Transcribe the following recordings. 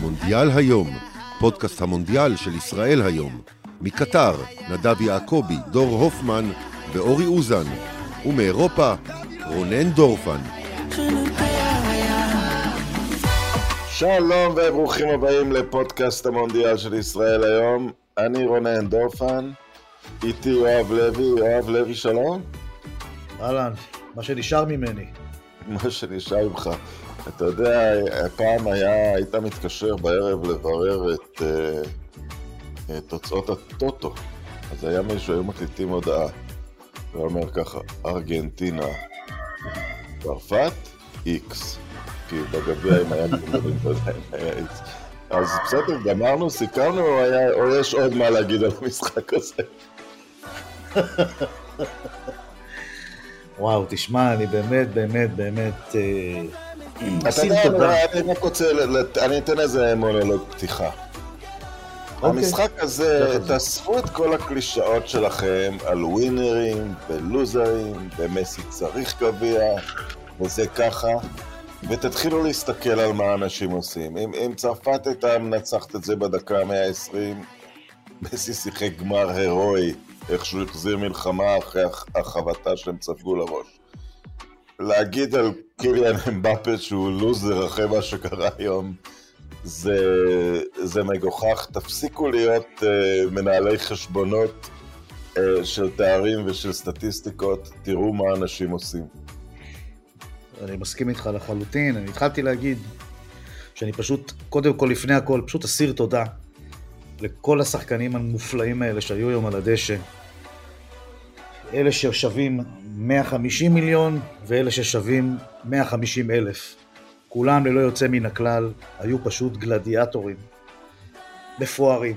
מונדיאל היום, פודקאסט המונדיאל של ישראל היום. מקטר, נדב יעקבי, דור הופמן ואורי אוזן. ומאירופה, רונן דורפן. שלום וברוכים הבאים לפודקאסט המונדיאל של ישראל היום. אני רונן דורפן, איתי יואב לוי. יואב לוי, שלום. אהלן, מה שנשאר ממני. מה שנשאר ממך. אתה יודע, פעם היה, היית מתקשר בערב לברר את, uh, את תוצאות הטוטו. אז היה מישהו, היו מקליטים הודעה. הוא אומר ככה, ארגנטינה, צרפת, איקס. כי בגביע אם היה איקס. אז בסדר, גמרנו, סיכמנו, או, היה, או יש עוד מה להגיד על המשחק הזה? וואו, תשמע, אני באמת, באמת, באמת... אה, אתה יודע, אני רק רוצה, אני אתן איזה מונולוג פתיחה. אוקיי. המשחק הזה, תאספו את כל הקלישאות שלכם על ווינרים ולוזרים, ומסי צריך גביע, וזה ככה, ותתחילו להסתכל על מה אנשים עושים. אם, אם צרפת הייתה מנצחת את זה בדקה ה-120, מסי שיחק גמר הירואי, איך שהוא החזיר מלחמה אחרי החבטה שהם צפגו לראש. להגיד על קיליאן אמבפה שהוא לוזר אחרי מה שקרה היום, זה, זה מגוחך. תפסיקו להיות uh, מנהלי חשבונות uh, של תארים ושל סטטיסטיקות, תראו מה אנשים עושים. אני מסכים איתך לחלוטין, אני התחלתי להגיד שאני פשוט, קודם כל, לפני הכל, פשוט אסיר תודה לכל השחקנים המופלאים האלה שהיו היום על הדשא. אלה ששווים 150 מיליון ואלה ששווים 150 אלף. כולם ללא יוצא מן הכלל היו פשוט גלדיאטורים, מפוארים.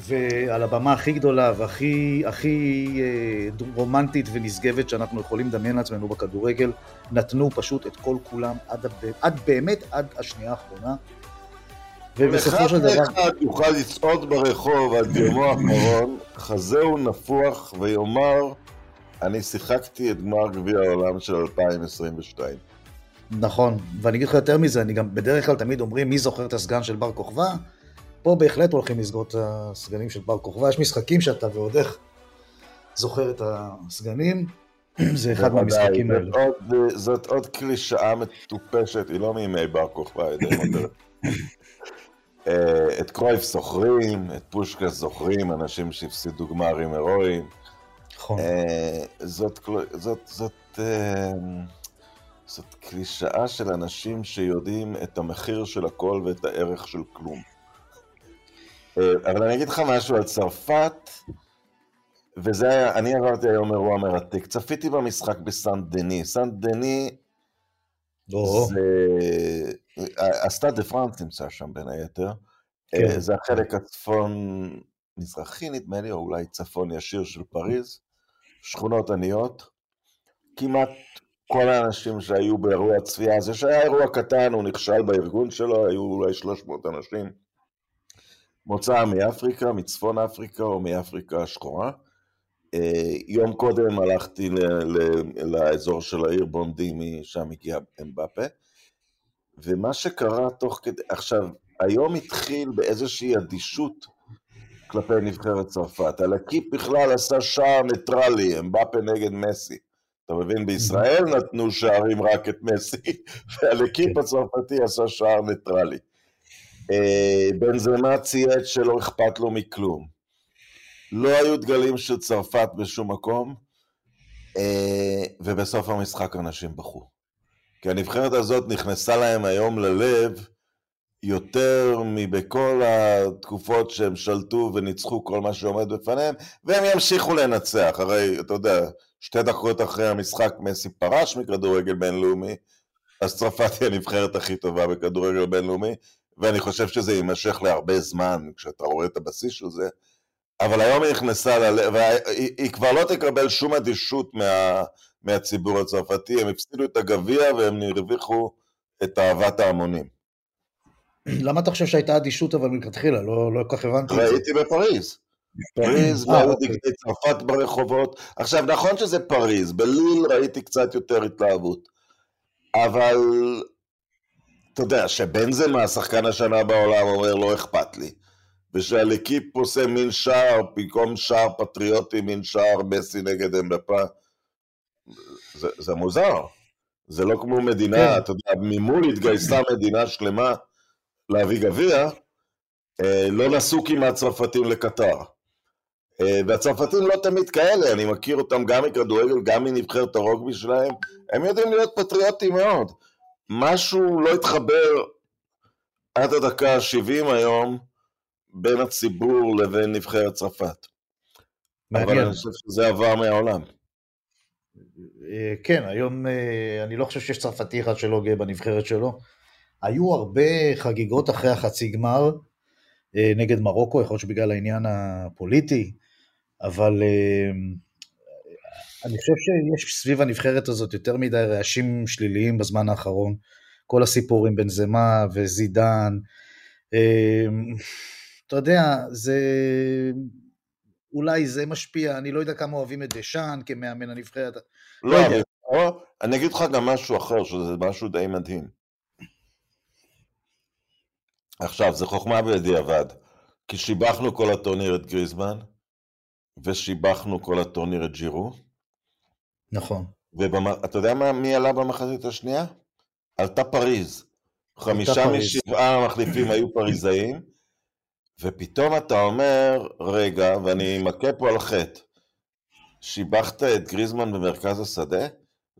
ועל הבמה הכי גדולה והכי הכי אה, רומנטית ונשגבת שאנחנו יכולים לדמיין לעצמנו בכדורגל, נתנו פשוט את כל כולם עד, עד באמת עד השנייה האחרונה. ובסופו של דבר... אחד מאחד יוכל לצעוד ברחוב עד יומו האחרון, חזהו נפוח ויאמר, אני שיחקתי את גמר גביע העולם של 2022. נכון, ואני אגיד לך יותר מזה, אני גם בדרך כלל תמיד אומרים מי זוכר את הסגן של בר כוכבא, פה בהחלט הולכים לסגור את הסגנים של בר כוכבא, יש משחקים שאתה ועוד איך זוכר את הסגנים, זה אחד מהמשחקים האלה. זאת עוד קלישאה מטופשת, היא לא מימי בר כוכבא, אה, את קרויף זוכרים, את פושקה זוכרים, אנשים שהפסידו גמרים הירואיים. נכון. אה, זאת, זאת, זאת, אה, זאת קלישאה של אנשים שיודעים את המחיר של הכל ואת הערך של כלום. אבל אני אגיד לך משהו על צרפת, וזה היה, אני עברתי היום אירוע מרתק. צפיתי במשחק בסן דני. סן דני זה... הסטאד דה פרנס נמצא שם בין היתר. כן. זה החלק הצפון-מזרחי נדמה לי, או אולי צפון ישיר של פריז. שכונות עניות. כמעט כל האנשים שהיו באירוע צפייה הזה, שהיה אירוע קטן, הוא נכשל בארגון שלו, היו אולי 300 אנשים. מוצא מאפריקה, מצפון אפריקה או מאפריקה השחורה. אה, יום קודם הלכתי לאזור של העיר בונדי, משם הגיע אמבפה. ומה שקרה תוך כדי, עכשיו, היום התחיל באיזושהי אדישות כלפי נבחרת צרפת. הלקיפ בכלל עשה שער ניטרלי, אמבפה נגד מסי. אתה מבין, בישראל נתנו שערים רק את מסי, והלקיפ הצרפתי עשה שער ניטרלי. אה, בנזמה צייץ שלא אכפת לו מכלום. לא היו דגלים של צרפת בשום מקום, אה, ובסוף המשחק אנשים בכו. כי הנבחרת הזאת נכנסה להם היום ללב יותר מבכל התקופות שהם שלטו וניצחו כל מה שעומד בפניהם, והם ימשיכו לנצח. הרי, אתה יודע, שתי דקות אחרי המשחק מסי פרש מכדורגל בינלאומי, אז צרפת היא הנבחרת הכי טובה בכדורגל בינלאומי, ואני חושב שזה יימשך להרבה זמן, כשאתה רואה את הבסיס של זה, אבל היום היא נכנסה ללב, והיא כבר לא תקבל שום אדישות מה, מהציבור הצרפתי, הם הפסידו את הגביע והם הרוויחו את אהבת ההמונים. למה אתה חושב שהייתה אדישות אבל מלכתחילה? לא, לא כל כך הבנתי את זה. ראיתי בפריז. פריז, והיו דגלי צרפת ברחובות. עכשיו, נכון שזה פריז, בליל ראיתי קצת יותר התלהבות, אבל אתה יודע, שבנזמה, השחקן השנה בעולם, אומר לא אכפת לי. ושהלקיפ עושה מין שער, במקום שער פטריוטי, מין שער מסי נגד אמבפה. זה, זה מוזר. זה לא כמו מדינה, כן. אתה יודע, ממול התגייסה מדינה שלמה להביא גביע, אה, לא נסעו כמעט צרפתים לקטר. אה, והצרפתים לא תמיד כאלה, אני מכיר אותם גם מכדורגל, גם מנבחרת הרוגבי שלהם, הם יודעים להיות פטריוטים מאוד. משהו לא התחבר עד הדקה ה-70 היום בין הציבור לבין נבחרת צרפת. מעניין. אבל אני חושב שזה עבר מהעולם. אה, כן, היום אה, אני לא חושב שיש צרפתי אחד שלא גאה בנבחרת שלו. היו הרבה חגיגות אחרי החצי גמר אה, נגד מרוקו, יכול להיות שבגלל העניין הפוליטי, אבל אני חושב שיש סביב הנבחרת הזאת יותר מדי רעשים שליליים בזמן האחרון. כל הסיפורים בין זמה וזידן. אתה יודע, זה... אולי זה משפיע, אני לא יודע כמה אוהבים את דשאן כמאמן הנבחרת. לא, לא אבל או, אני אגיד לך גם משהו אחר, שזה משהו די מדהים. עכשיו, זה חוכמה בדיעבד, כי שיבחנו כל הטורניר את גריזמן, ושיבחנו כל הטורניר את ג'ירו. נכון. ואתה יודע מה, מי עלה במחצית השנייה? עלתה פריז. חמישה משבעה המחליפים היו פריזאים, ופתאום אתה אומר, רגע, ואני מכה פה על חטא, שיבחת את גריזמן במרכז השדה?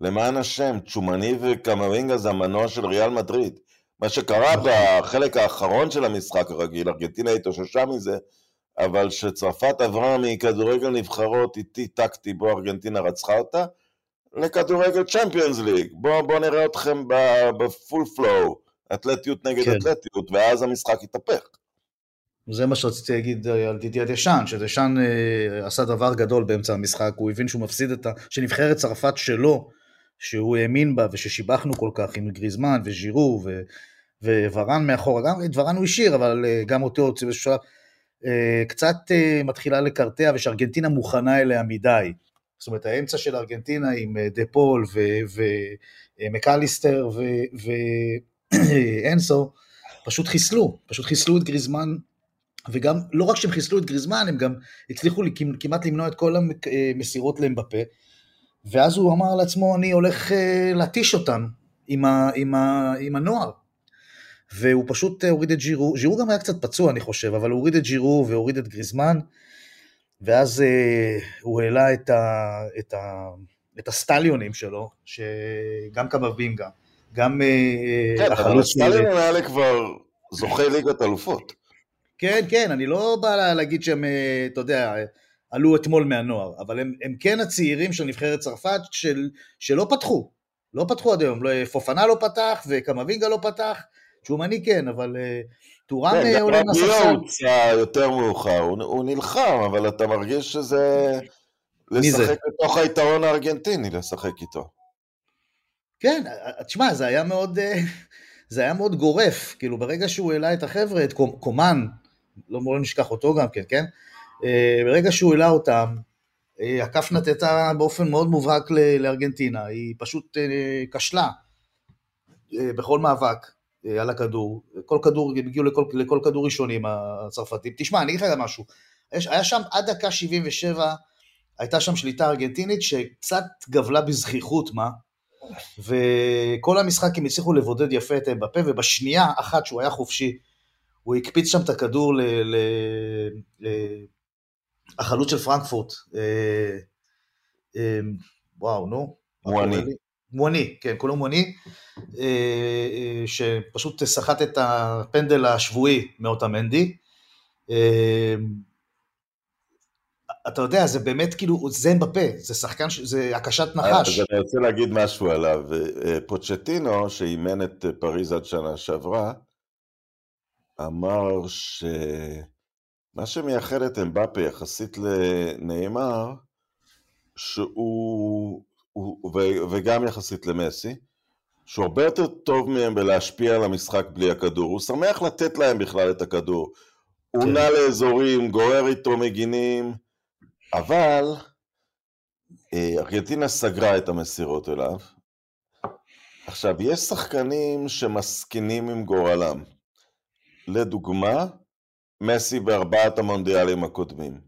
למען השם, צ'ומני וקמרינגה זה המנוע של ריאל מדריד. מה שקרה נכון. בחלק האחרון של המשחק הרגיל, ארגנטינה התאוששה מזה, אבל שצרפת עברה מכדורגל נבחרות איטי טקטי בו ארגנטינה רצחה אותה, לכדורגל צ'מפיונס ליג. בואו בוא נראה אתכם בפול פלואו, אתלטיות נגד כן. אתלטיות, ואז המשחק יתהפך. זה מה שרציתי להגיד על דידי דשאן, שדשאן אה, עשה דבר גדול באמצע המשחק, הוא הבין שהוא מפסיד את ה... שנבחרת צרפת שלו, שהוא האמין בה וששיבחנו כל כך עם גריזמן וז'ירו ו... וורן מאחורה, גם את ורן הוא השאיר, אבל אה, גם אותו הוציא באיזשהו שלב, אה, קצת אה, מתחילה לקרטע ושארגנטינה מוכנה אליה מדי. זאת אומרת, האמצע של ארגנטינה עם דה פול ומקליסטר ואנסו, פשוט חיסלו, פשוט חיסלו את גריזמן וגם, לא רק שהם חיסלו את גריזמן, הם גם הצליחו כמעט למנוע את כל המסירות לאמבפה, ואז הוא אמר לעצמו, אני הולך אה, להתיש אותם עם, ה, עם, ה, עם הנוער. והוא פשוט אה, הוריד את ג'ירו, ג'ירו גם היה קצת פצוע אני חושב, אבל הוא הוריד את ג'ירו והוריד את גריזמן, ואז אה, הוא העלה את, ה, את, ה, את הסטליונים שלו, שגם קבבינגה, גם אה, כן, אבל הסטליונים האלה כבר זוכי ליגת אלופות. כן, כן, אני לא בא להגיד שהם, אה, אתה יודע, עלו אתמול מהנוער, אבל הם, הם כן הצעירים של נבחרת צרפת של, שלא פתחו, לא פתחו עד היום, לא, פופנה לא פתח וקמבינגה לא פתח, צ'ומני כן, אבל אה, טורם כן, עולה מהספסל. גם רביו הוצא יותר מאוחר, הוא, הוא נלחם, אבל אתה מרגיש שזה לשחק בתוך היתרון הארגנטיני, לשחק איתו. כן, תשמע, זה היה מאוד... זה היה מאוד גורף, כאילו ברגע שהוא העלה את החבר'ה, את קומן, לא בואו נשכח אותו גם כן, כן? אה, ברגע שהוא העלה אותם, אה, הכף נטטה באופן מאוד מובהק לארגנטינה, היא פשוט אה, כשלה בכל מאבק על הכדור, כל כדור, הם הגיעו לכל, לכל כדור ראשונים הצרפתים. תשמע, אני אגיד לך משהו, היה שם עד דקה 77, הייתה שם שליטה ארגנטינית שקצת גבלה בזכיחות, מה? וכל המשחק הם הצליחו לבודד יפה את אמבפה, ובשנייה אחת שהוא היה חופשי, הוא הקפיץ שם את הכדור לחלוץ של פרנקפורט. אה, אה, וואו, נו. מואני. מואני, כן, כולו מואני, אה, שפשוט סחט את הפנדל השבועי מאוטמנדי. אתה יודע, זה באמת כאילו, זה בפה, זה שחקן, זה הקשת נחש. אז אני רוצה להגיד משהו עליו. פוצ'טינו, שאימן את פריז עד שנה שעברה, אמר שמה שמייחד את אמבפה יחסית לנאמר, שהוא, הוא, וגם יחסית למסי, שהוא הרבה יותר טוב מהם בלהשפיע על המשחק בלי הכדור. הוא שמח לתת להם בכלל את הכדור. כן. הוא נע לאזורים, גורר איתו מגינים, אבל אה, ארגנטינה סגרה את המסירות אליו, עכשיו, יש שחקנים שמסכינים עם גורלם. לדוגמה, מסי בארבעת המונדיאלים הקודמים.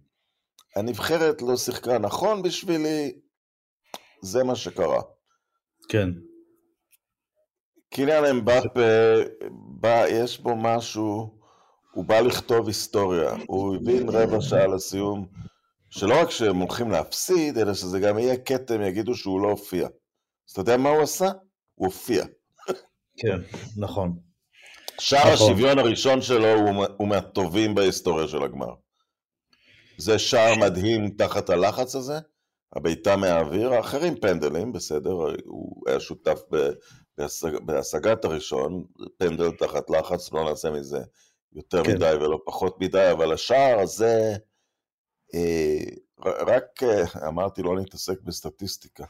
הנבחרת לא שיחקה נכון בשבילי, זה מה שקרה. כן. קיליאן אמבפה, בא, יש בו משהו, הוא בא לכתוב היסטוריה. הוא הבין רבע שעה לסיום, שלא רק שהם הולכים להפסיד, אלא שזה גם יהיה כתם, יגידו שהוא לא הופיע. אז אתה יודע מה הוא עשה? הוא הופיע. כן, נכון. שער נכון. השוויון הראשון שלו הוא, הוא מהטובים בהיסטוריה של הגמר. זה שער מדהים תחת הלחץ הזה, הבעיטה מהאוויר, האחרים פנדלים, בסדר, הוא היה שותף ב, בהשג, בהשגת הראשון, פנדל תחת לחץ, לא נעשה מזה יותר כן. מדי ולא פחות מדי, אבל השער הזה, אה, רק אה, אמרתי לא נתעסק בסטטיסטיקה.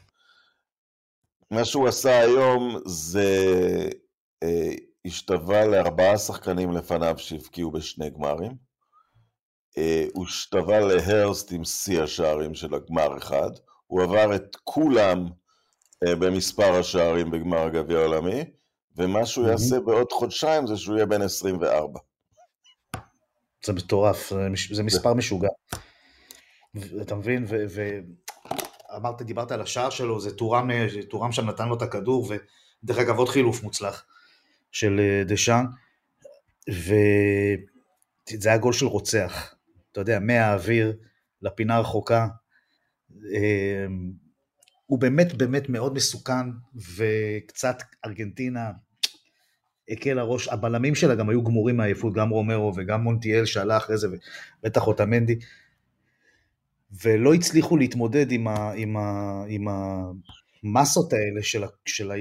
מה שהוא עשה היום זה אה, השתווה לארבעה שחקנים לפניו שהבקיעו בשני גמרים. אה, הוא השתווה להרסט עם שיא השערים של הגמר אחד. הוא עבר את כולם אה, במספר השערים בגמר הגביע העולמי, ומה שהוא mm-hmm. יעשה בעוד חודשיים זה שהוא יהיה בן 24. זה מטורף, זה מספר משוגע. אתה מבין? ואמרת, דיברת על השער שלו, זה טורם, טורם שם נתן לו את הכדור, ודרך אגב עוד חילוף מוצלח. של אה, דשאן, וזה היה גול של רוצח, אתה יודע, מהאוויר לפינה הרחוקה. אמ, הוא באמת באמת מאוד מסוכן, וקצת ארגנטינה הקל הראש, הבלמים שלה גם היו גמורים מעייפות, גם רומרו וגם מונטיאל שעלה אחרי זה, ובטח אותמנדי, ולא הצליחו להתמודד עם, ה, עם, ה, עם המסות האלה של, של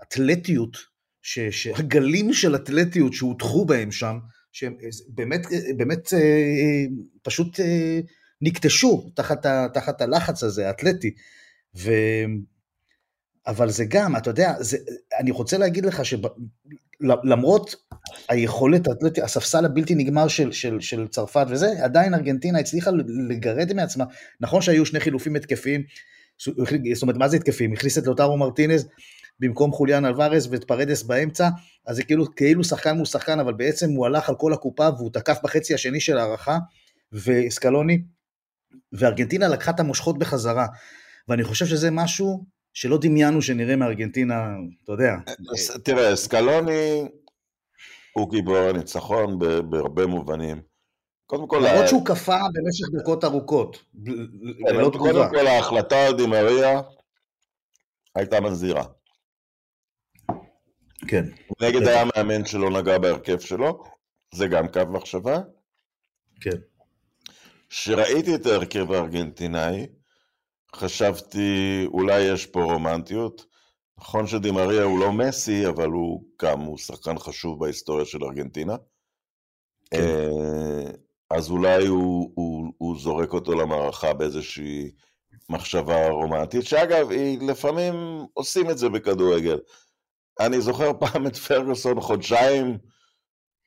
האתלטיות ש, שהגלים של אתלטיות שהוטחו בהם שם, שהם באמת, באמת אה, פשוט אה, נקטשו תחת, ה, תחת הלחץ הזה, האתלטי. ו... אבל זה גם, אתה יודע, זה, אני רוצה להגיד לך שלמרות היכולת האתלטית, הספסל הבלתי נגמר של, של, של צרפת וזה, עדיין ארגנטינה הצליחה לגרד מעצמה. נכון שהיו שני חילופים התקפיים, זאת אומרת, מה זה התקפיים? הכניס את לוטרו מרטינז במקום חוליאן אלוורז ואת פרדס באמצע, אז זה כאילו, כאילו שחקן מול שחקן, אבל בעצם הוא הלך על כל הקופה והוא תקף בחצי השני של ההערכה, וסקלוני, וארגנטינה לקחה את המושכות בחזרה. ואני חושב שזה משהו שלא דמיינו שנראה מארגנטינה, אתה יודע. תראה, סקלוני הוא גיבור הניצחון בהרבה מובנים. קודם כל... למרות שהוא קפא במשך דקות ארוכות, ללא תגובה. קודם כל ההחלטה על דימריה הייתה מזהירה. כן. נגד היה מאמן שלא נגע בהרכב שלו, זה גם קו מחשבה. כן. כשראיתי את ההרכב הארגנטינאי, חשבתי, אולי יש פה רומנטיות. נכון שדימריה הוא לא מסי, אבל הוא גם, הוא שחקן חשוב בהיסטוריה של ארגנטינה. כן. אה, אז אולי הוא, הוא, הוא זורק אותו למערכה באיזושהי מחשבה רומנטית, שאגב, היא, לפעמים עושים את זה בכדורגל. אני זוכר פעם את פרגוסון חודשיים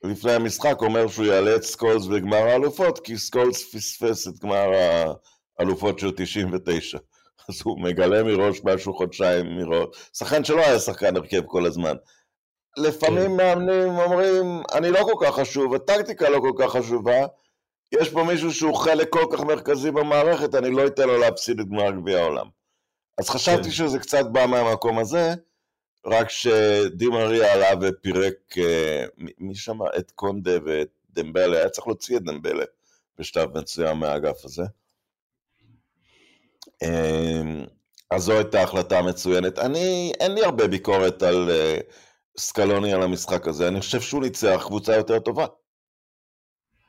לפני המשחק אומר שהוא יעלה את סקולס בגמר האלופות, כי סקולס פספס את גמר האלופות של 99. אז הוא מגלה מראש משהו חודשיים מראש. שחקן שלא היה שחקן הרכב כל הזמן. לפעמים כן. מאמנים אומרים, אני לא כל כך חשוב, הטקטיקה לא כל כך חשובה, יש פה מישהו שהוא חלק כל כך מרכזי במערכת, אני לא אתן לו להפסיד את גמר גביע העולם. אז חשבתי כן. שזה קצת בא מהמקום הזה, רק שדימריה עלה ופירק, אה, מי שמע? את קונדה ואת דמבלה, היה צריך להוציא את דמבלה בשלב מסוים מהאגף הזה. אמ, אז זו הייתה החלטה מצוינת. אני, אין לי הרבה ביקורת על אה, סקלוני על המשחק הזה, אני חושב שהוא ניצח קבוצה יותר טובה.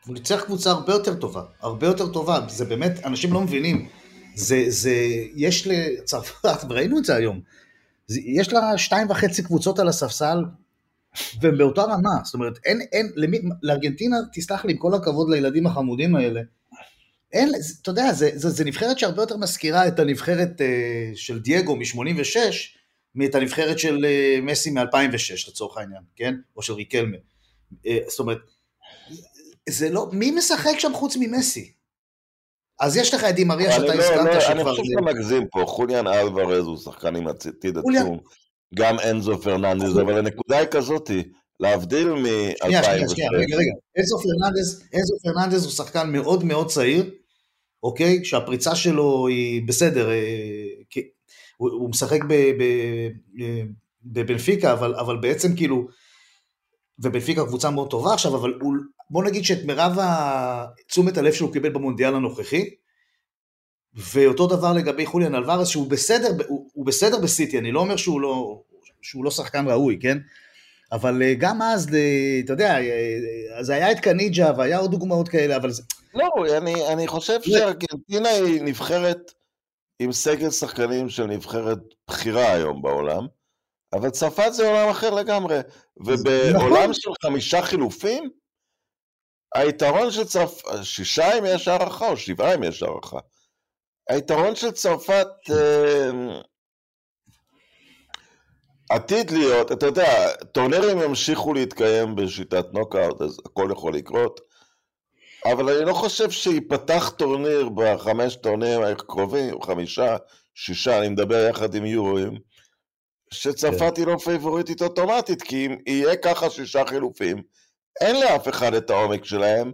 הוא ניצח קבוצה הרבה יותר טובה, הרבה יותר טובה, זה באמת, אנשים לא מבינים. זה, זה, יש לצרפת, וראינו את זה היום, יש לה שתיים וחצי קבוצות על הספסל, והם באותה רמה, זאת אומרת, אין, אין, למי, לארגנטינה, תסלח לי, עם כל הכבוד לילדים החמודים האלה, אין, אתה יודע, זה, זה, זה נבחרת שהרבה יותר מזכירה את הנבחרת אה, של דייגו מ-86, מאת הנבחרת של אה, מסי מ-2006 לצורך העניין, כן? או של ריקלמה. אה, זאת אומרת, זה לא, מי משחק שם חוץ ממסי? אז יש לך את דימריה שאתה הזכרת לא, שכבר... אני חושב שאתה מגזים פה, חוליאן אלוורז הוא שחקן עם עתיד עצום. גם אנזו פרננדז, אבל הנקודה היא כזאתי, להבדיל מ-2006. שנייה, שנייה, שנייה, רגע, רגע. אנזו פרננדז, אנזו פרננדז הוא שחקן מאוד מאוד צעיר, אוקיי? שהפריצה שלו היא בסדר, אה, הוא, משחק בבנפיקה, אבל, אבל בעצם כאילו, ובנפיקה קבוצה מאוד טובה עכשיו, אבל הוא, בוא נגיד שאת מירב תשומת הלב שהוא קיבל במונדיאל הנוכחי, ואותו דבר לגבי חוליאן אלוורס, שהוא בסדר, הוא, הוא בסדר בסיטי, אני לא אומר שהוא לא, שהוא לא שחקן ראוי, כן? אבל אה, גם אז, אתה יודע, אז היה את קניג'ה והיה עוד דוגמאות כאלה, אבל זה... לא, אני, אני חושב שארגנטינה היא נבחרת עם סגל שחקנים של נבחרת בכירה היום בעולם, אבל צרפת זה עולם אחר לגמרי, ובעולם נכון. של חמישה חילופים, היתרון של צרפת, שישה אם יש הערכה או שבעה אם יש הערכה, היתרון של צרפת אה, עתיד להיות, אתה יודע, טורנירים ימשיכו להתקיים בשיטת נוקאוט, אז הכל יכול לקרות, אבל אני לא חושב שייפתח טורניר בחמש טורנירים הקרובים, חמישה, שישה, אני מדבר יחד עם יורואים, שצרפת כן. היא לא פייבוריטית אוטומטית, כי אם יהיה ככה שישה חילופים, אין לאף אחד את העומק שלהם,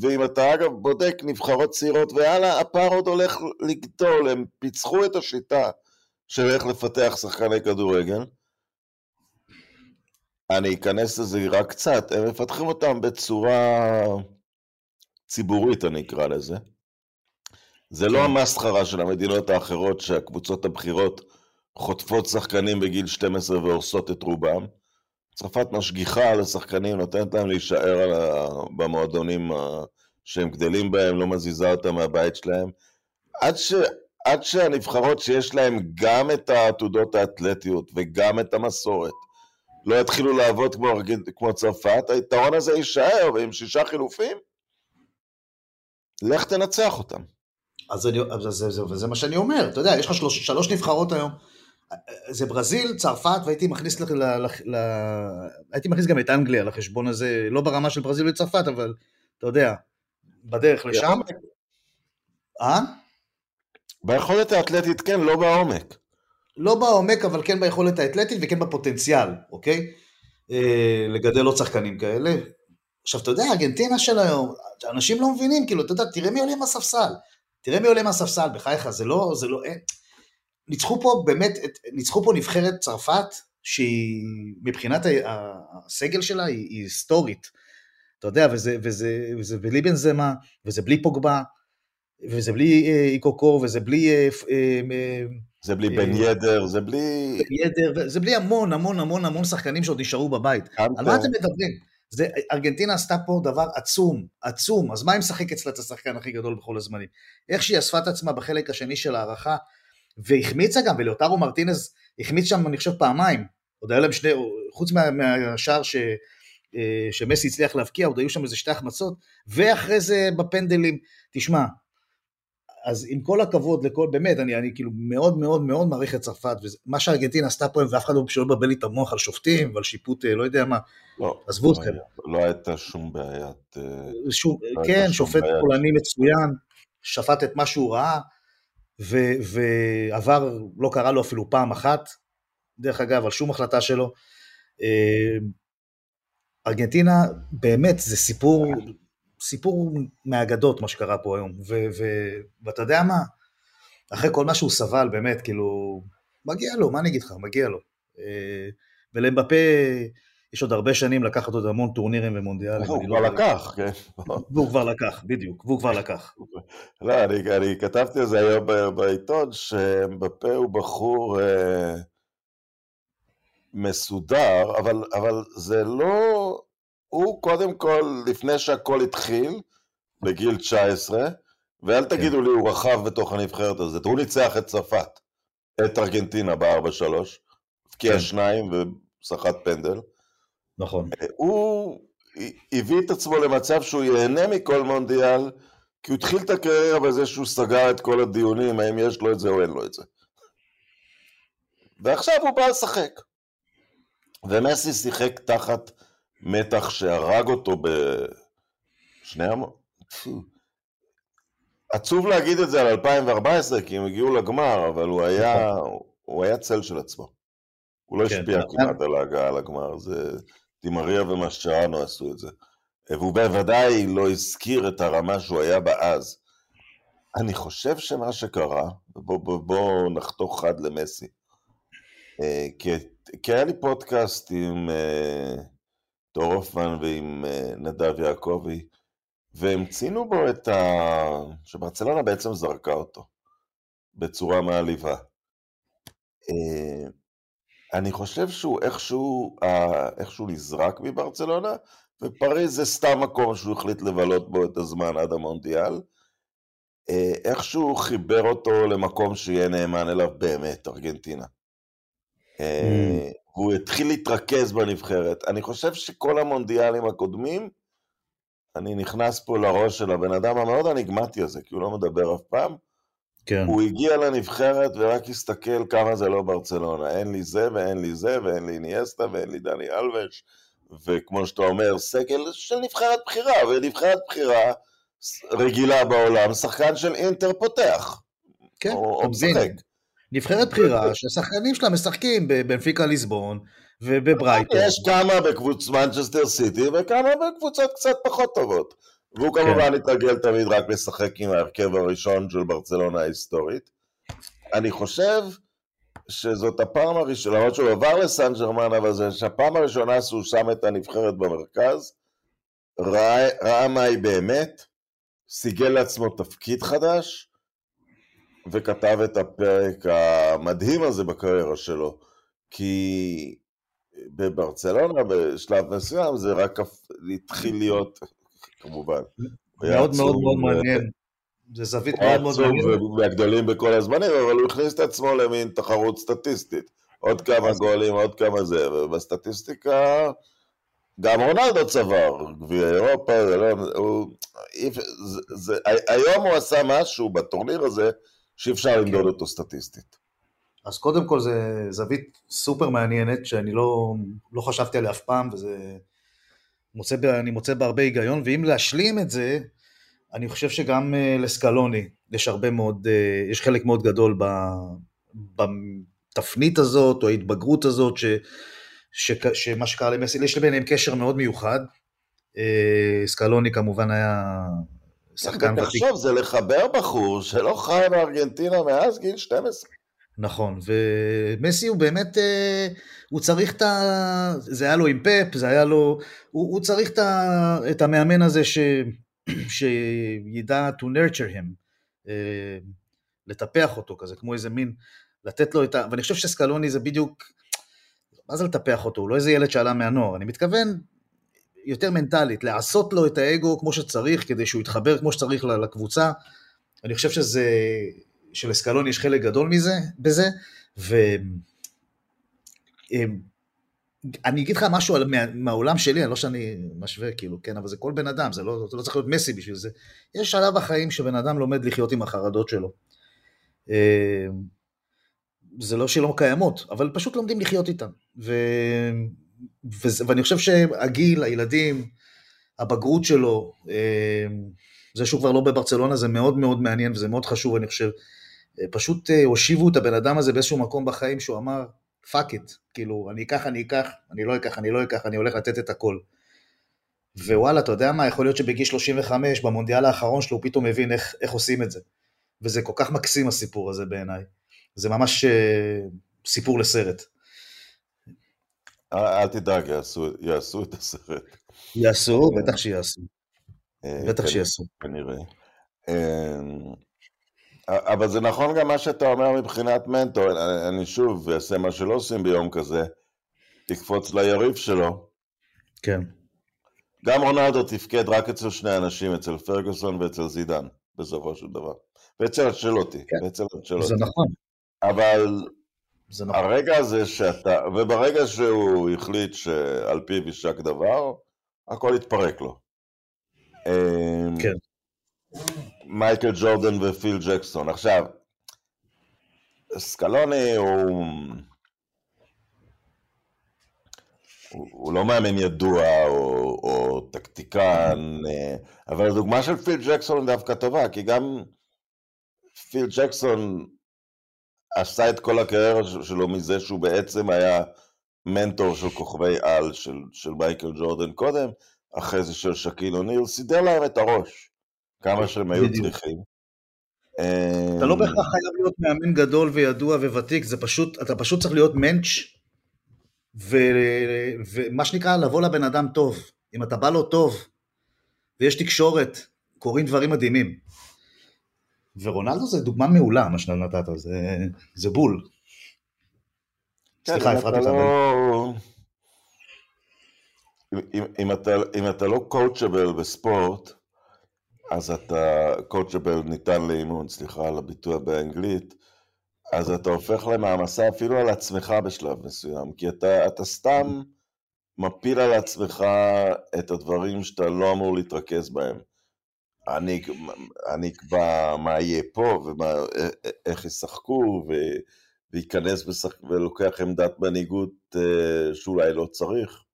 ואם אתה אגב בודק נבחרות צעירות והלאה, הפער עוד הולך לגדול, הם פיצחו את השיטה של איך לפתח שחקני כדורגל. אני אכנס לזה רק קצת, הם מפתחים אותם בצורה ציבורית, אני אקרא לזה. זה לא כן. המסחרה של המדינות האחרות שהקבוצות הבכירות חוטפות שחקנים בגיל 12 והורסות את רובם. צרפת משגיחה על השחקנים, נותנת להם להישאר ה... במועדונים שהם גדלים בהם, לא מזיזה אותם מהבית שלהם. עד, ש... עד שהנבחרות שיש להם גם את העתודות האתלטיות וגם את המסורת, לא יתחילו לעבוד כמו, כמו צרפת, היתרון הזה יישאר, ועם שישה חילופים, לך תנצח אותם. אז אני, זה, זה, זה, זה מה שאני אומר, אתה יודע, יש לך שלוש, שלוש נבחרות היום, זה ברזיל, צרפת, והייתי מכניס, ל, ל, ל, הייתי מכניס גם את אנגליה לחשבון הזה, לא ברמה של ברזיל וצרפת, אבל אתה יודע, בדרך לשם. אה? ביכולת האתלטית כן, לא בעומק. לא בעומק, אבל כן ביכולת האתלטית וכן בפוטנציאל, אוקיי? אה, לגדל עוד שחקנים כאלה. עכשיו, אתה יודע, ארגנטינה של היום, אנשים לא מבינים, כאילו, אתה יודע, תראה מי עולה מהספסל. תראה מי עולה מהספסל, בחייך, זה לא, זה לא, אין. ניצחו פה באמת, ניצחו פה נבחרת צרפת, שהיא, מבחינת הסגל שלה, היא, היא היסטורית. אתה יודע, וזה, וזה, וזה בלי בנזמה, וזה בלי פוגבה, וזה בלי אה, איקוקו, וזה בלי... אה, אה, זה בלי בן ידר, זה בלי... בן ידר, זה בלי המון המון המון המון שחקנים שעוד נשארו בבית. על מה אתם מדברים? זה, ארגנטינה עשתה פה דבר עצום, עצום, אז מה אם משחק אצלה את השחקן הכי גדול בכל הזמנים? איך שהיא אספה את עצמה בחלק השני של ההערכה, והחמיצה גם, ולאוטרו מרטינז החמיץ שם, אני חושב, פעמיים, עוד היה להם שני, חוץ מה, מהשער ש, אה, שמסי הצליח להבקיע, עוד היו שם איזה שתי החמצות, ואחרי זה בפנדלים, תשמע, אז עם כל הכבוד לכל, באמת, אני, אני כאילו מאוד מאוד מאוד מעריך את צרפת, ומה שארגנטינה עשתה פה, ואף אחד לא פשוט מבלבל לי את המוח על שופטים ועל שיפוט, אה, לא יודע מה, לא, עזבו אתכם. לא, לא הייתה שום בעיית... אה, שום, לא כן, שופט פולני מצוין, שפט את מה שהוא ראה, ו, ועבר, לא קרה לו אפילו פעם אחת, דרך אגב, על שום החלטה שלו. אה, ארגנטינה, באמת, זה סיפור סיפור מהאגדות מה שקרה פה היום, ו- ו- ואתה יודע מה? אחרי כל מה שהוא סבל, באמת, כאילו, מגיע לו, מה אני אגיד לך, מגיע לו. אה, ולמבפה יש עוד הרבה שנים לקחת עוד המון טורנירים ומונדיאלים. הוא כבר לא לקח, כן. והוא כבר לקח, בדיוק, והוא כבר לקח. לא, אני, כתבתי על זה היום בעיתון, שמבפה הוא בחור אה, מסודר, אבל, אבל זה לא... הוא קודם כל, לפני שהכל התחיל, בגיל 19, ואל כן. תגידו לי, הוא רכב בתוך הנבחרת הזאת, הוא ניצח את צרפת, את ארגנטינה ב-4-3, הבקיע כן. שניים וסחט פנדל. נכון. הוא הביא את עצמו למצב שהוא ייהנה מכל מונדיאל, כי הוא התחיל את הקריירה בזה שהוא סגר את כל הדיונים, האם יש לו את זה או אין לו את זה. ועכשיו הוא בא לשחק. ומסי שיחק תחת מתח שהרג אותו בשני המ... עצוב להגיד את זה על 2014, כי הם הגיעו לגמר, אבל הוא היה, הוא היה צל של עצמו. הוא לא השפיע כן, כמעט על ההגעה לגמר, זה דימריה ומשצ'רנו עשו את זה. והוא בוודאי לא הזכיר את הרמה שהוא היה בה אז. אני חושב שמה שקרה, בואו בוא, בוא נחתוך חד למסי. אה, כי, כי היה לי פודקאסט עם אה, דור הופמן ועם אה, נדב יעקבי, והם ציינו בו את ה... שברצלונה בעצם זרקה אותו בצורה מעליבה. אני חושב שהוא איכשהו, איכשהו נזרק מברצלונה, ופריז זה סתם מקום שהוא החליט לבלות בו את הזמן עד המונדיאל. איכשהו חיבר אותו למקום שיהיה נאמן אליו באמת, ארגנטינה. Mm. הוא התחיל להתרכז בנבחרת. אני חושב שכל המונדיאלים הקודמים, אני נכנס פה לראש של הבן אדם המאוד אניגמטי הזה, כי הוא לא מדבר אף פעם. כן. הוא הגיע לנבחרת ורק הסתכל כמה זה לא ברצלונה. אין לי זה ואין לי זה ואין לי ניאסטה ואין לי דני אלווש. וכמו שאתה אומר, סגל של נבחרת בחירה, ונבחרת בחירה רגילה בעולם, שחקן של אינטר פותח. כן, או, או משחק. נבחרת בחירה שהשחקנים שלה משחקים בבנפיקה ליסבון ובברייטון. יש כמה בקבוצת מנצ'סטר סיטי וכמה בקבוצות קצת פחות טובות. והוא כן. כמובן התרגל תמיד רק לשחק עם ההרכב הראשון של ברצלונה ההיסטורית. אני חושב שזאת הפעם הראשונה, למרות שהוא עבר לסן ג'רמן, אבל זה שהפעם הראשונה שהוא שם את הנבחרת במרכז, ראה, ראה מה היא באמת, סיגל לעצמו תפקיד חדש, וכתב את הפרק המדהים הזה בקריירה שלו, כי בברצלונה בשלב מסוים זה רק התחיל להיות, כמובן. מאוד מאוד מאוד מעניין. זה זווית מאוד מאוד מעניינת. מהגדולים בכל הזמנים, אבל הוא הכניס את עצמו למין תחרות סטטיסטית. עוד כמה גולים, עוד כמה זה, ובסטטיסטיקה גם רונלדו צבר, גביע אירופה, זה לא, הוא, זה, זה, היום הוא עשה משהו בטורניר הזה שאי אפשר כן. למדוד אותו סטטיסטית. אז קודם כל זה זווית סופר מעניינת שאני לא, לא חשבתי עליה אף פעם וזה מוצא, אני מוצא בה הרבה היגיון ואם להשלים את זה אני חושב שגם אה, לסקלוני יש הרבה מאוד, אה, יש חלק מאוד גדול בתפנית הזאת או ההתבגרות הזאת ש, ש, שמה שקרה למסי, יש ביניהם קשר מאוד מיוחד. אה, סקלוני כמובן היה שחקן ותיק. תחשוב, זה לחבר בחור שלא חי בארגנטינה מאז גיל 12. נכון, ומסי הוא באמת, אה, הוא צריך את ה... זה היה לו עם פפ, זה היה לו... הוא, הוא צריך את, ה, את המאמן הזה ש, שידע to nurture him, אה, לטפח אותו כזה, כמו איזה מין, לתת לו את ה... ואני חושב שסקלוני זה בדיוק... מה זה לטפח אותו? הוא לא איזה ילד שעלה מהנוער, אני מתכוון יותר מנטלית, לעשות לו את האגו כמו שצריך, כדי שהוא יתחבר כמו שצריך לקבוצה. אני חושב שזה, שלסקלון יש חלק גדול מזה, בזה, ואני אמ, אגיד לך משהו על, מה, מהעולם שלי, לא שאני משווה, כאילו, כן, אבל זה כל בן אדם, זה לא, זה לא צריך להיות מסי בשביל זה. יש שלב בחיים שבן אדם לומד לחיות עם החרדות שלו. אמ, זה לא שלא קיימות, אבל פשוט לומדים לחיות איתן. ו... וזה, ואני חושב שהגיל, הילדים, הבגרות שלו, אה, זה שהוא כבר לא בברצלונה זה מאוד מאוד מעניין וזה מאוד חשוב, אני חושב. אה, פשוט אה, הושיבו את הבן אדם הזה באיזשהו מקום בחיים שהוא אמר, fuck it, כאילו, אני אקח, אני אקח, אני לא אקח, אני לא אקח, אני הולך לתת את הכל. ווואלה, אתה יודע מה, יכול להיות שבגיל 35, במונדיאל האחרון שלו, הוא פתאום מבין איך, איך עושים את זה. וזה כל כך מקסים הסיפור הזה בעיניי. זה ממש סיפור לסרט. אל תדאג, יעשו, יעשו את הסרט. יעשו, בטח שיעשו. אה, בטח שיעשו. כנראה. אבל זה נכון גם מה שאתה אומר מבחינת מנטור, אני שוב אעשה מה שלא עושים ביום כזה, תקפוץ ליריב שלו. כן. גם רונלדו תפקד רק אצל שני אנשים, אצל פרגוסון ואצל זידן, בסופו של דבר. ואצל אצ'לוטי, כן. ואצל אצ'לוטי. זה נכון. אבל זה נכון. הרגע הזה שאתה, וברגע שהוא החליט שעל פיו יישק דבר, הכל התפרק לו. אמ, כן. מייקל ג'ורדן ופיל ג'קסון. עכשיו, סקלוני הוא... הוא, לא מאמן ידוע או, או טקטיקן, אה, אבל הדוגמה של פיל ג'קסון היא דווקא טובה, כי גם פיל ג'קסון עשה את כל הקריירה שלו מזה שהוא בעצם היה מנטור של כוכבי על של, של מייקל ג'ורדן קודם, אחרי זה של שקיל אוניל, סידר להם את הראש, כמה שהם היו צריכים. אתה לא בהכרח חייב להיות מאמן גדול וידוע וותיק, זה פשוט, אתה פשוט צריך להיות מענץ'. ומה שנקרא לבוא לבן אדם טוב. אם אתה בא לו טוב ויש תקשורת, קורים דברים מדהימים. ורונלדו זה דוגמה מעולה, מה שנתת, זה, זה בול. כן, סליחה, הפרעתי אותך. לא... אם, אם, אתה, אם אתה לא קואוצ'בל בספורט, אז אתה, קואוצ'בל ניתן לאימון, סליחה על הביטוי באנגלית, אז אתה הופך למעמסה אפילו על עצמך בשלב מסוים, כי אתה, אתה סתם מפיל על עצמך את הדברים שאתה לא אמור להתרכז בהם. אני, אני אקבע מה יהיה פה ואיך ישחקו וייכנס בשח... ולוקח עמדת מנהיגות אה, שאולי לא צריך.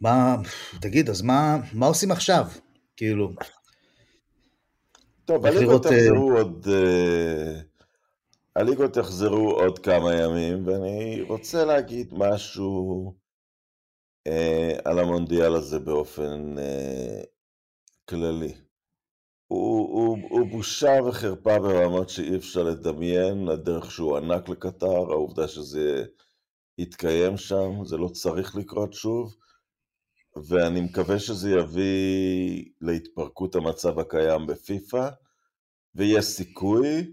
מה, תגיד, אז מה, מה עושים עכשיו? כאילו... טוב, הליגות אה, יחזרו עוד... אה, הליגות יחזרו עוד כמה ימים, ואני רוצה להגיד משהו אה, על המונדיאל הזה באופן אה, כללי. הוא, הוא, הוא בושה וחרפה ברמות שאי אפשר לדמיין, הדרך שהוא ענק לקטר, העובדה שזה יתקיים שם, זה לא צריך לקרות שוב, ואני מקווה שזה יביא להתפרקות המצב הקיים בפיפ"א, ויש סיכוי.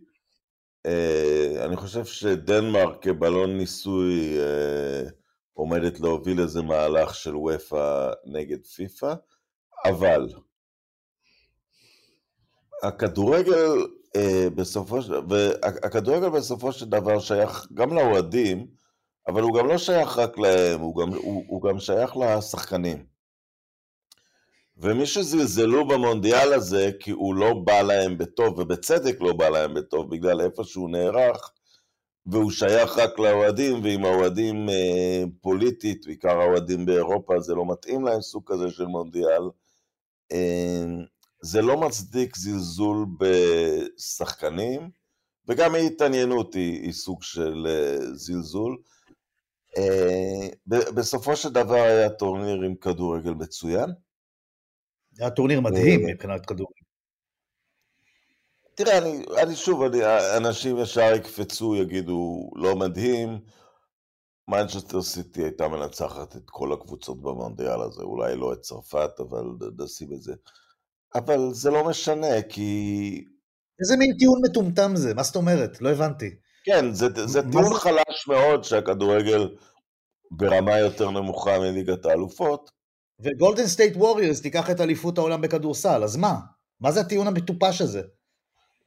Uh, אני חושב שדנמרק כבלון ניסוי uh, עומדת להוביל איזה מהלך של ופא נגד פיפ"א, אבל הכדורגל uh, בסופו של בסופו של דבר שייך גם לאוהדים, אבל הוא גם לא שייך רק להם, הוא גם, הוא, הוא גם שייך לשחקנים. ומי שזלזלו במונדיאל הזה, כי הוא לא בא להם בטוב, ובצדק לא בא להם בטוב, בגלל איפה שהוא נערך, והוא שייך רק לאוהדים, ועם האוהדים אה, פוליטית, בעיקר האוהדים באירופה, זה לא מתאים להם סוג כזה של מונדיאל. אה, זה לא מצדיק זלזול בשחקנים, וגם התעניינות היא, היא סוג של אה, זלזול. אה, בסופו של דבר היה טורניר עם כדורגל מצוין. היה טורניר מדהים מבחינת כדורגל. תראה, אני, אני שוב, אני, אנשים ישר יקפצו, יגידו, לא מדהים. מנצ'סטר סיטי הייתה מנצחת את כל הקבוצות במונדיאל הזה, אולי לא את צרפת, אבל נשים את זה. אבל זה לא משנה, כי... איזה מין טיעון מטומטם זה? מה זאת אומרת? לא הבנתי. כן, זה, זה טיעון זה... חלש מאוד שהכדורגל ברמה יותר נמוכה מליגת האלופות. וגולדן סטייט ווריורס תיקח את אליפות העולם בכדורסל, אז מה? מה זה הטיעון המטופש הזה?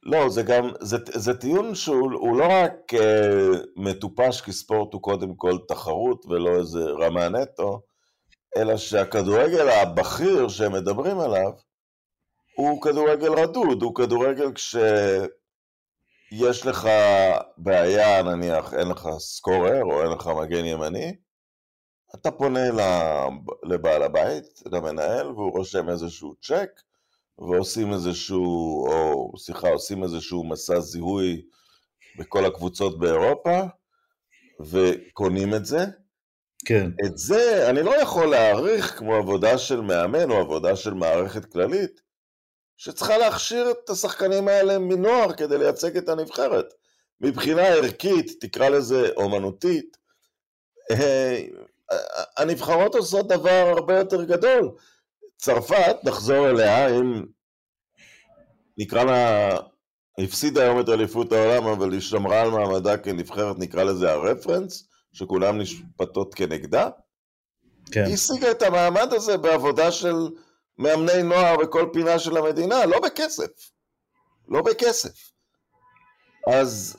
לא, זה גם, זה, זה טיעון שהוא לא רק אה, מטופש כי ספורט הוא קודם כל תחרות ולא איזה רמה נטו, אלא שהכדורגל הבכיר שהם מדברים עליו הוא כדורגל רדוד, הוא כדורגל כשיש לך בעיה, נניח אין לך סקורר או אין לך מגן ימני, אתה פונה לבעל הבית, למנהל, והוא רושם איזשהו צ'ק, ועושים איזשהו, או סליחה, עושים איזשהו מסע זיהוי בכל הקבוצות באירופה, וקונים את זה. כן. את זה אני לא יכול להעריך כמו עבודה של מאמן או עבודה של מערכת כללית, שצריכה להכשיר את השחקנים האלה מנוער כדי לייצג את הנבחרת. מבחינה ערכית, תקרא לזה אומנותית, אה, הנבחרות עושות דבר הרבה יותר גדול. צרפת, נחזור אליה, אם נקרא לה, הפסידה היום את אליפות העולם, אבל היא שמרה על מעמדה כנבחרת, נקרא לזה הרפרנס, שכולם נשפטות כנגדה. כן. היא השיגה את המעמד הזה בעבודה של מאמני נוער בכל פינה של המדינה, לא בכסף. לא בכסף. אז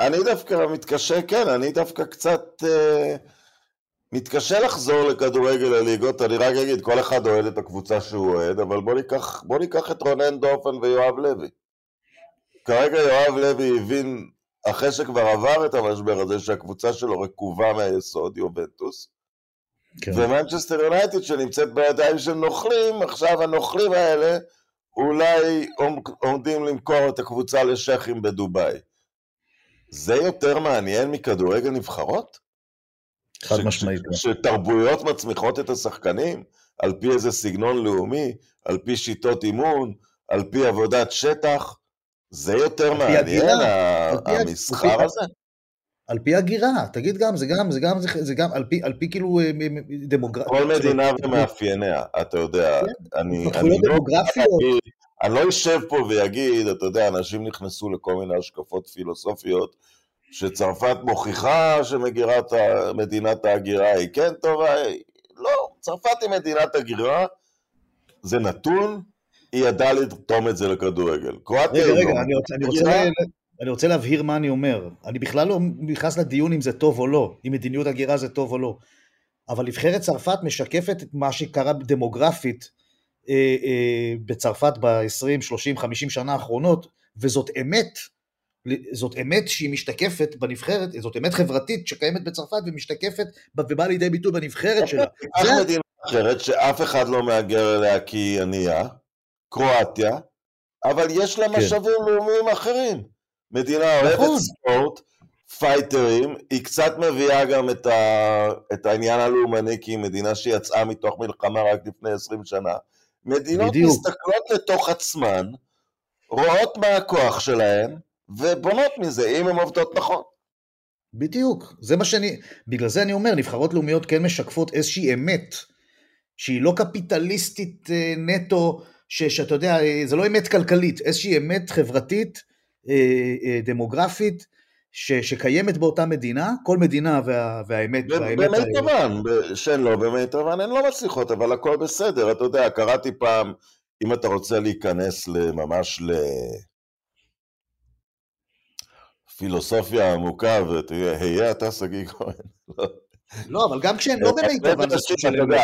אני דווקא מתקשה, כן, אני דווקא קצת... אה, מתקשה לחזור לכדורגל הליגות, אני רק אגיד, כל אחד אוהד את הקבוצה שהוא אוהד, אבל בוא ניקח, בוא ניקח את רונן דופן ויואב לוי. כרגע יואב לוי הבין, אחרי שכבר עבר את המשבר הזה, שהקבוצה שלו רקובה מהיסוד, יובנטוס, כן. ומנצ'סטר יונייטד שנמצאת בידיים של נוכלים, עכשיו הנוכלים האלה אולי עומדים למכור את הקבוצה לשייחים בדובאי. זה יותר מעניין מכדורגל נבחרות? חד משמעית. לא. שתרבויות מצמיחות את השחקנים על פי איזה סגנון לאומי, על פי שיטות אימון, על פי עבודת שטח, זה יותר מעניין, המסחר הזה? על פי הגירה, תגיד גם, זה גם, זה גם, זה גם, על פי, על פי כאילו אה, דמוגרפיה. כל מדינה ומאפייניה, אתה יודע, כן, אני, אני, לא, אני לא אשב פה ואגיד, אתה יודע, אנשים נכנסו לכל מיני השקפות פילוסופיות, שצרפת מוכיחה שמגירת מדינת ההגירה היא כן טובה, לא, צרפת היא מדינת הגירה, זה נתון, היא ידעה לרתום את זה לכדורגל. רגע, רגע, לא. אני רוצה, אני, רוצה, להבהיר מה אני אומר. אני בכלל לא נכנס לדיון אם זה טוב או לא, אם מדיניות הגירה זה טוב או לא. אבל נבחרת צרפת משקפת את מה שקרה דמוגרפית אה, אה, בצרפת ב-20, 30, 50 שנה האחרונות, וזאת אמת, זאת אמת שהיא משתקפת בנבחרת, זאת אמת חברתית שקיימת בצרפת ומשתקפת ובאה לידי ביטוי בנבחרת שלה. אף מדינה אחרת שאף אחד לא מהגר אליה כי היא ענייה, קרואטיה, אבל יש לה כן. משאבים לאומיים אחרים. מדינה אוהבת נכון. ספורט, פייטרים, היא קצת מביאה גם את, ה... את העניין הלאומני, כי היא מדינה שיצאה מתוך מלחמה רק לפני 20 שנה. מדינות בדיוק. מסתכלות לתוך עצמן, רואות מה הכוח שלהן, ובונות מזה, אם הן עובדות נכון. בדיוק, זה מה שאני, בגלל זה אני אומר, נבחרות לאומיות כן משקפות איזושהי אמת, שהיא לא קפיטליסטית אה, נטו, ש, שאתה יודע, אה, זה לא אמת כלכלית, איזושהי אמת חברתית, דמוגרפית, ש, שקיימת באותה מדינה, כל מדינה וה, והאמת... במיטבן, שהן לא במיטבן, הן לא מצליחות, אבל הכל בסדר, אתה יודע, קראתי פעם, אם אתה רוצה להיכנס ממש לפילוסופיה עמוקה, ותראה, היה אתה שגיא כהן. לא, אבל גם כשהן לא במיטבן.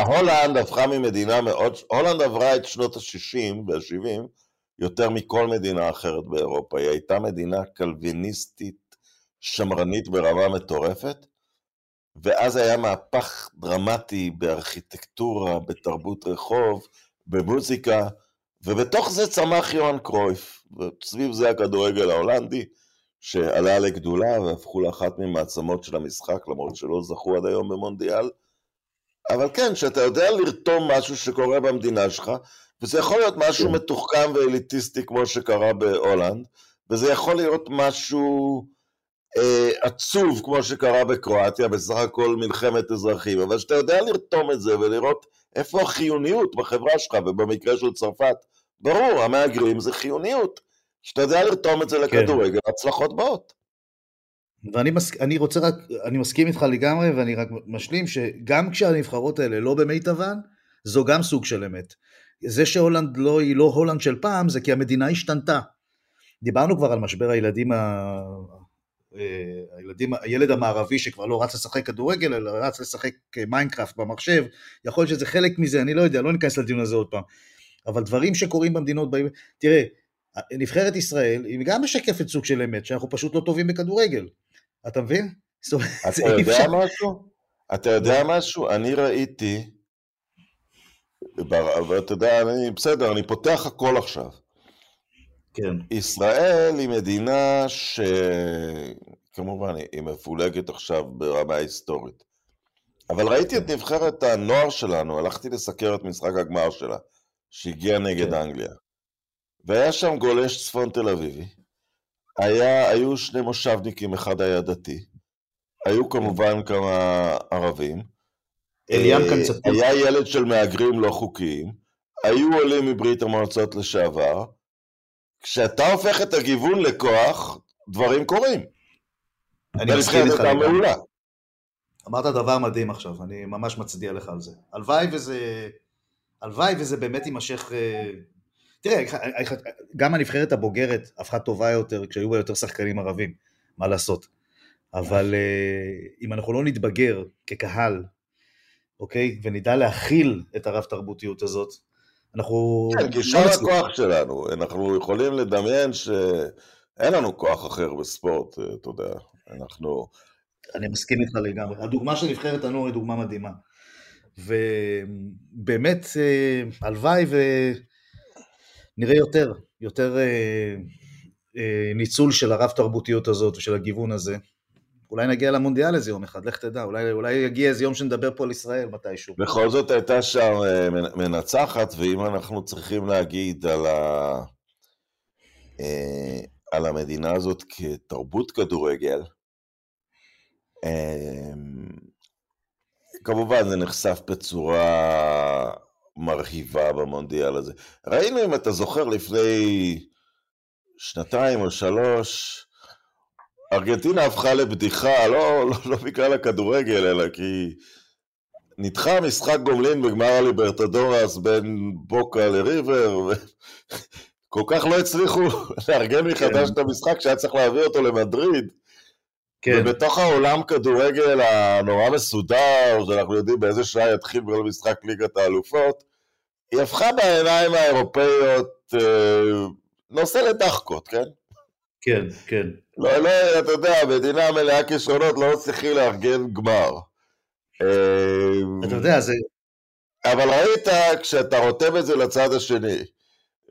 הולנד הפכה ממדינה מאוד, הולנד עברה את שנות ה-60 וה-70 יותר מכל מדינה אחרת באירופה. היא הייתה מדינה קלוויניסטית שמרנית ברמה מטורפת, ואז היה מהפך דרמטי בארכיטקטורה, בתרבות רחוב, במוזיקה, ובתוך זה צמח יוהאן קרויף, וסביב זה הכדורגל ההולנדי, שעלה לגדולה והפכו לאחת ממעצמות של המשחק, למרות שלא זכו עד היום במונדיאל. אבל כן, שאתה יודע לרתום משהו שקורה במדינה שלך, וזה יכול להיות משהו כן. מתוחכם ואליטיסטי כמו שקרה בהולנד, וזה יכול להיות משהו אה, עצוב כמו שקרה בקרואטיה, בסך הכל מלחמת אזרחים, אבל שאתה יודע לרתום את זה ולראות איפה החיוניות בחברה שלך, ובמקרה של צרפת, ברור, המהגרים זה חיוניות. שאתה יודע לרתום את זה כן. לכדורגל, כן. הצלחות באות. ואני מס... אני רוצה רק, אני מסכים איתך לגמרי, ואני רק משלים שגם כשהנבחרות האלה לא במיטבן, זו גם סוג של אמת. זה שהולנד לא, היא לא הולנד של פעם, זה כי המדינה השתנתה. דיברנו כבר על משבר הילדים ה... אה, הילדים, הילד המערבי שכבר לא רץ לשחק כדורגל, אלא רץ לשחק מיינקראפט במחשב, יכול להיות שזה חלק מזה, אני לא יודע, לא ניכנס לדיון הזה עוד פעם. אבל דברים שקורים במדינות, תראה, נבחרת ישראל היא גם משקפת סוג של אמת, שאנחנו פשוט לא טובים בכדורגל. אתה מבין? אתה יודע משהו? אתה יודע משהו? אני ראיתי, ואתה יודע, אני, בסדר, אני פותח הכל עכשיו. כן. ישראל היא מדינה שכמובן היא מפולגת עכשיו ברמה היסטורית. אבל ראיתי את נבחרת הנוער שלנו, הלכתי לסקר את משחק הגמר שלה, שהגיע נגד כן. אנגליה. והיה שם גולש צפון תל אביבי. היה, היו שני מושבניקים, אחד היה דתי. היו כמובן כמה ערבים. אליאן קנצפור. היה ילד של מהגרים לא חוקיים. היו עולים מברית המועצות לשעבר. כשאתה הופך את הגיוון לכוח, דברים קורים. אני מסכים איתך. אמרת דבר מדהים עכשיו, אני ממש מצדיע לך על זה. הלוואי וזה, הלוואי וזה באמת יימשך אה, תראה, גם הנבחרת הבוגרת הפכה טובה יותר כשהיו בה יותר שחקנים ערבים, מה לעשות. אבל אה, אם אנחנו לא נתבגר כקהל, אוקיי, ונדע להכיל את הרב תרבותיות הזאת, אנחנו... כן, כי שם הכוח שלנו, אנחנו יכולים לדמיין שאין לנו כוח אחר בספורט, אה, אתה יודע, אנחנו... אני מסכים איתך לגמרי. הדוגמה של נבחרת הנוער היא דוגמה מדהימה. ובאמת, אה, הלוואי ו... נראה יותר, יותר אה, ניצול של הרב תרבותיות הזאת ושל הגיוון הזה. אולי נגיע למונדיאל איזה יום אחד, לך תדע, אולי, אולי יגיע איזה יום שנדבר פה על ישראל מתישהו. בכל זאת הייתה שם אה, מנצחת, ואם אנחנו צריכים להגיד על, ה... אה, על המדינה הזאת כתרבות כדורגל, אה, כמובן זה נחשף בצורה מרהיבה במונדיאל הזה. ראינו, אם אתה זוכר, לפני שנתיים או שלוש, ארגנטינה הפכה לבדיחה, לא, לא, לא בגלל הכדורגל, אלא כי נדחה משחק גומלין בגמר הליברטדורס בין בוקה לריבר, וכל כך לא הצליחו לארגן מחדש כן. את המשחק שהיה צריך להביא אותו למדריד. כן. ובתוך העולם כדורגל הנורא מסודר, שאנחנו יודעים באיזה שעה יתחיל בכל משחק ליגת האלופות, היא הפכה בעיניים האירופאיות אה, נושא לדחקות, כן? כן, כן. לא, לא, אתה יודע, מדינה מלאה כישרונות לא מצליחים לארגן גמר. אה, אתה יודע, זה... אבל ראית, כשאתה רותם את זה לצד השני,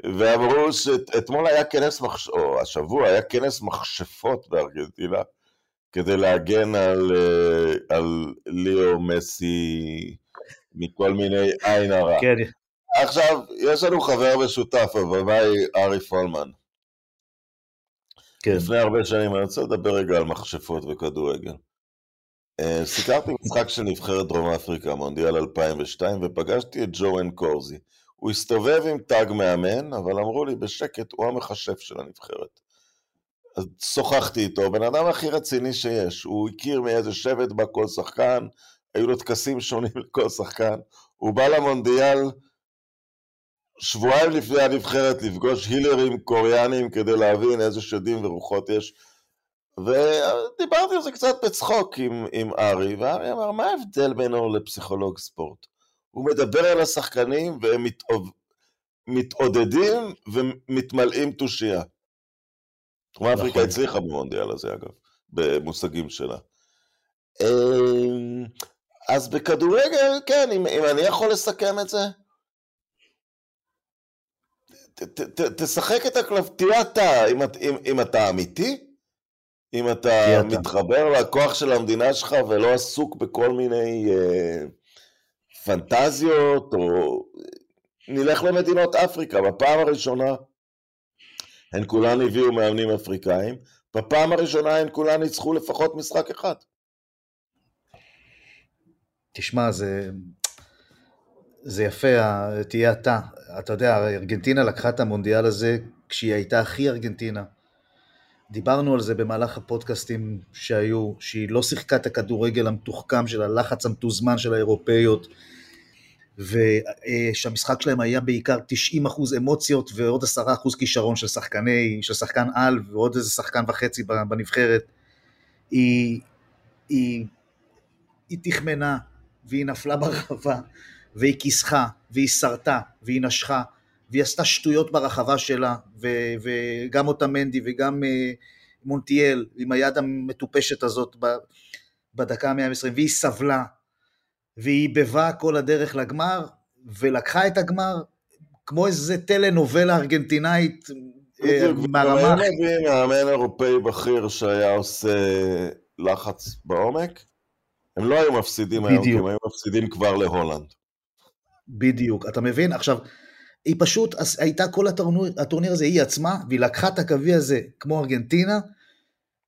ואמרו שאתמול היה כנס, מחש... או השבוע היה כנס מכשפות בארגנטינה, כדי להגן על, אה, על ליאו מסי מכל מיני עין הרע. כן. עכשיו, יש לנו חבר משותף, הבמאי ארי פולמן. כן. לפני הרבה שנים, אני רוצה לדבר רגע על מכשפות וכדורגל. אה, סיקרתי משחק של נבחרת דרום אפריקה, מונדיאל 2002, ופגשתי את ג'ורן קורזי. הוא הסתובב עם תג מאמן, אבל אמרו לי בשקט, הוא המכשף של הנבחרת. אז שוחחתי איתו, בן אדם הכי רציני שיש. הוא הכיר מאיזה שבט בא כל שחקן, היו לו טקסים שונים לכל שחקן. הוא בא למונדיאל, שבועיים לפני הנבחרת לפגוש הילרים קוריאנים כדי להבין איזה שדים ורוחות יש. ודיברתי על זה קצת בצחוק עם, עם ארי, וארי אמר, מה ההבדל בינו לפסיכולוג ספורט? הוא מדבר על השחקנים והם מתעודדים ומתמלאים תושייה. דרום אפריקה נכון. הצליחה במונדיאל הזה אגב, במושגים שלה. אמ, אז בכדורגל, כן, אם, אם אני יכול לסכם את זה, תשחק את הקלף, תהיה אתה, אם, אם, אם אתה אמיתי, אם אתה מתחבר לכוח של המדינה שלך ולא עסוק בכל מיני אה, פנטזיות, או נלך למדינות אפריקה, בפעם הראשונה הן כולן הביאו מאמנים אפריקאים, בפעם הראשונה הן כולן ניצחו לפחות משחק אחד. תשמע, זה, זה יפה, תהיה אתה. אתה יודע, ארגנטינה לקחה את המונדיאל הזה כשהיא הייתה הכי ארגנטינה. דיברנו על זה במהלך הפודקאסטים שהיו, שהיא לא שיחקה את הכדורגל המתוחכם של הלחץ המתוזמן של האירופאיות, ושהמשחק שלהם היה בעיקר 90% אמוציות ועוד 10% כישרון של שחקני, של שחקן על ועוד איזה שחקן וחצי בנבחרת. היא, היא, היא תחמנה והיא נפלה ברחבה והיא כיסחה והיא סרטה והיא נשכה והיא עשתה שטויות ברחבה שלה ו, וגם אותה מנדי וגם uh, מונטיאל עם היד המטופשת הזאת בדקה ה-120 והיא סבלה והיא בבה כל הדרך לגמר, ולקחה את הגמר כמו איזה טלנובלה ארגנטינאית אה, מהרמה... בדיוק, מאמן אירופאי בכיר שהיה עושה לחץ בעומק, הם לא היו מפסידים היום, כי הם היו מפסידים כבר להולנד. בדיוק, אתה מבין? עכשיו, היא פשוט הייתה כל הטורניר, הטורניר הזה היא עצמה, והיא לקחה את הקווי הזה כמו ארגנטינה,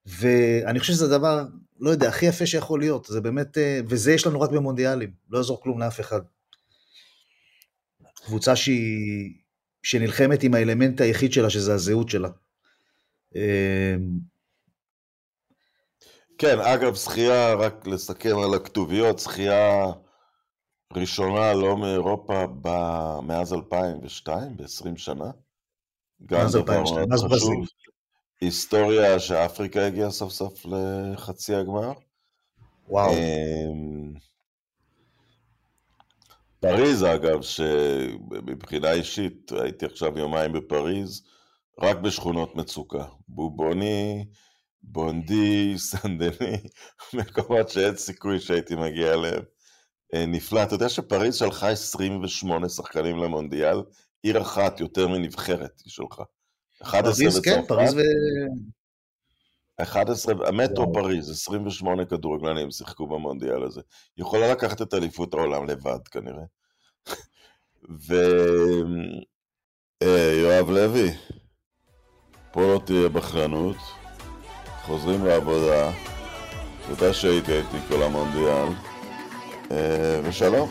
ואני חושב שזה דבר לא יודע, הכי יפה שיכול להיות, זה באמת, אה, וזה יש לנו רק במונדיאלים, לא יעזור כלום לאף אחד. קבוצה שהיא, שנלחמת עם האלמנט היחיד שלה, שזה הזהות שלה. אה, כן, אגב, זכייה, רק לסכם על הכתוביות, זכייה ראשונה לא מאירופה ב... מאז 2002, ב-20 שנה. מאז 2002, מאז ברזיל. היסטוריה שאפריקה הגיעה סוף סוף לחצי הגמר. וואו. אמ, פריז אגב, שמבחינה אישית, הייתי עכשיו יומיים בפריז, רק בשכונות מצוקה. בובוני, בונדי, סנדני, מקומות שאין סיכוי שהייתי מגיע אליהם. אה, נפלא. אתה יודע שפריז שלחה 28 שחקנים למונדיאל, עיר אחת יותר מנבחרת היא שלך. 11 בצרפת. כן, פריז ו... 11, המטרו פריז, 28 כדורגלנים שיחקו במונדיאל הזה. היא יכולה לקחת את אליפות העולם לבד כנראה. ויואב אה, לוי, פה לא תהיה בחרנות, חוזרים לעבודה, תודה שהיית איתי כל המונדיאל, ושלום.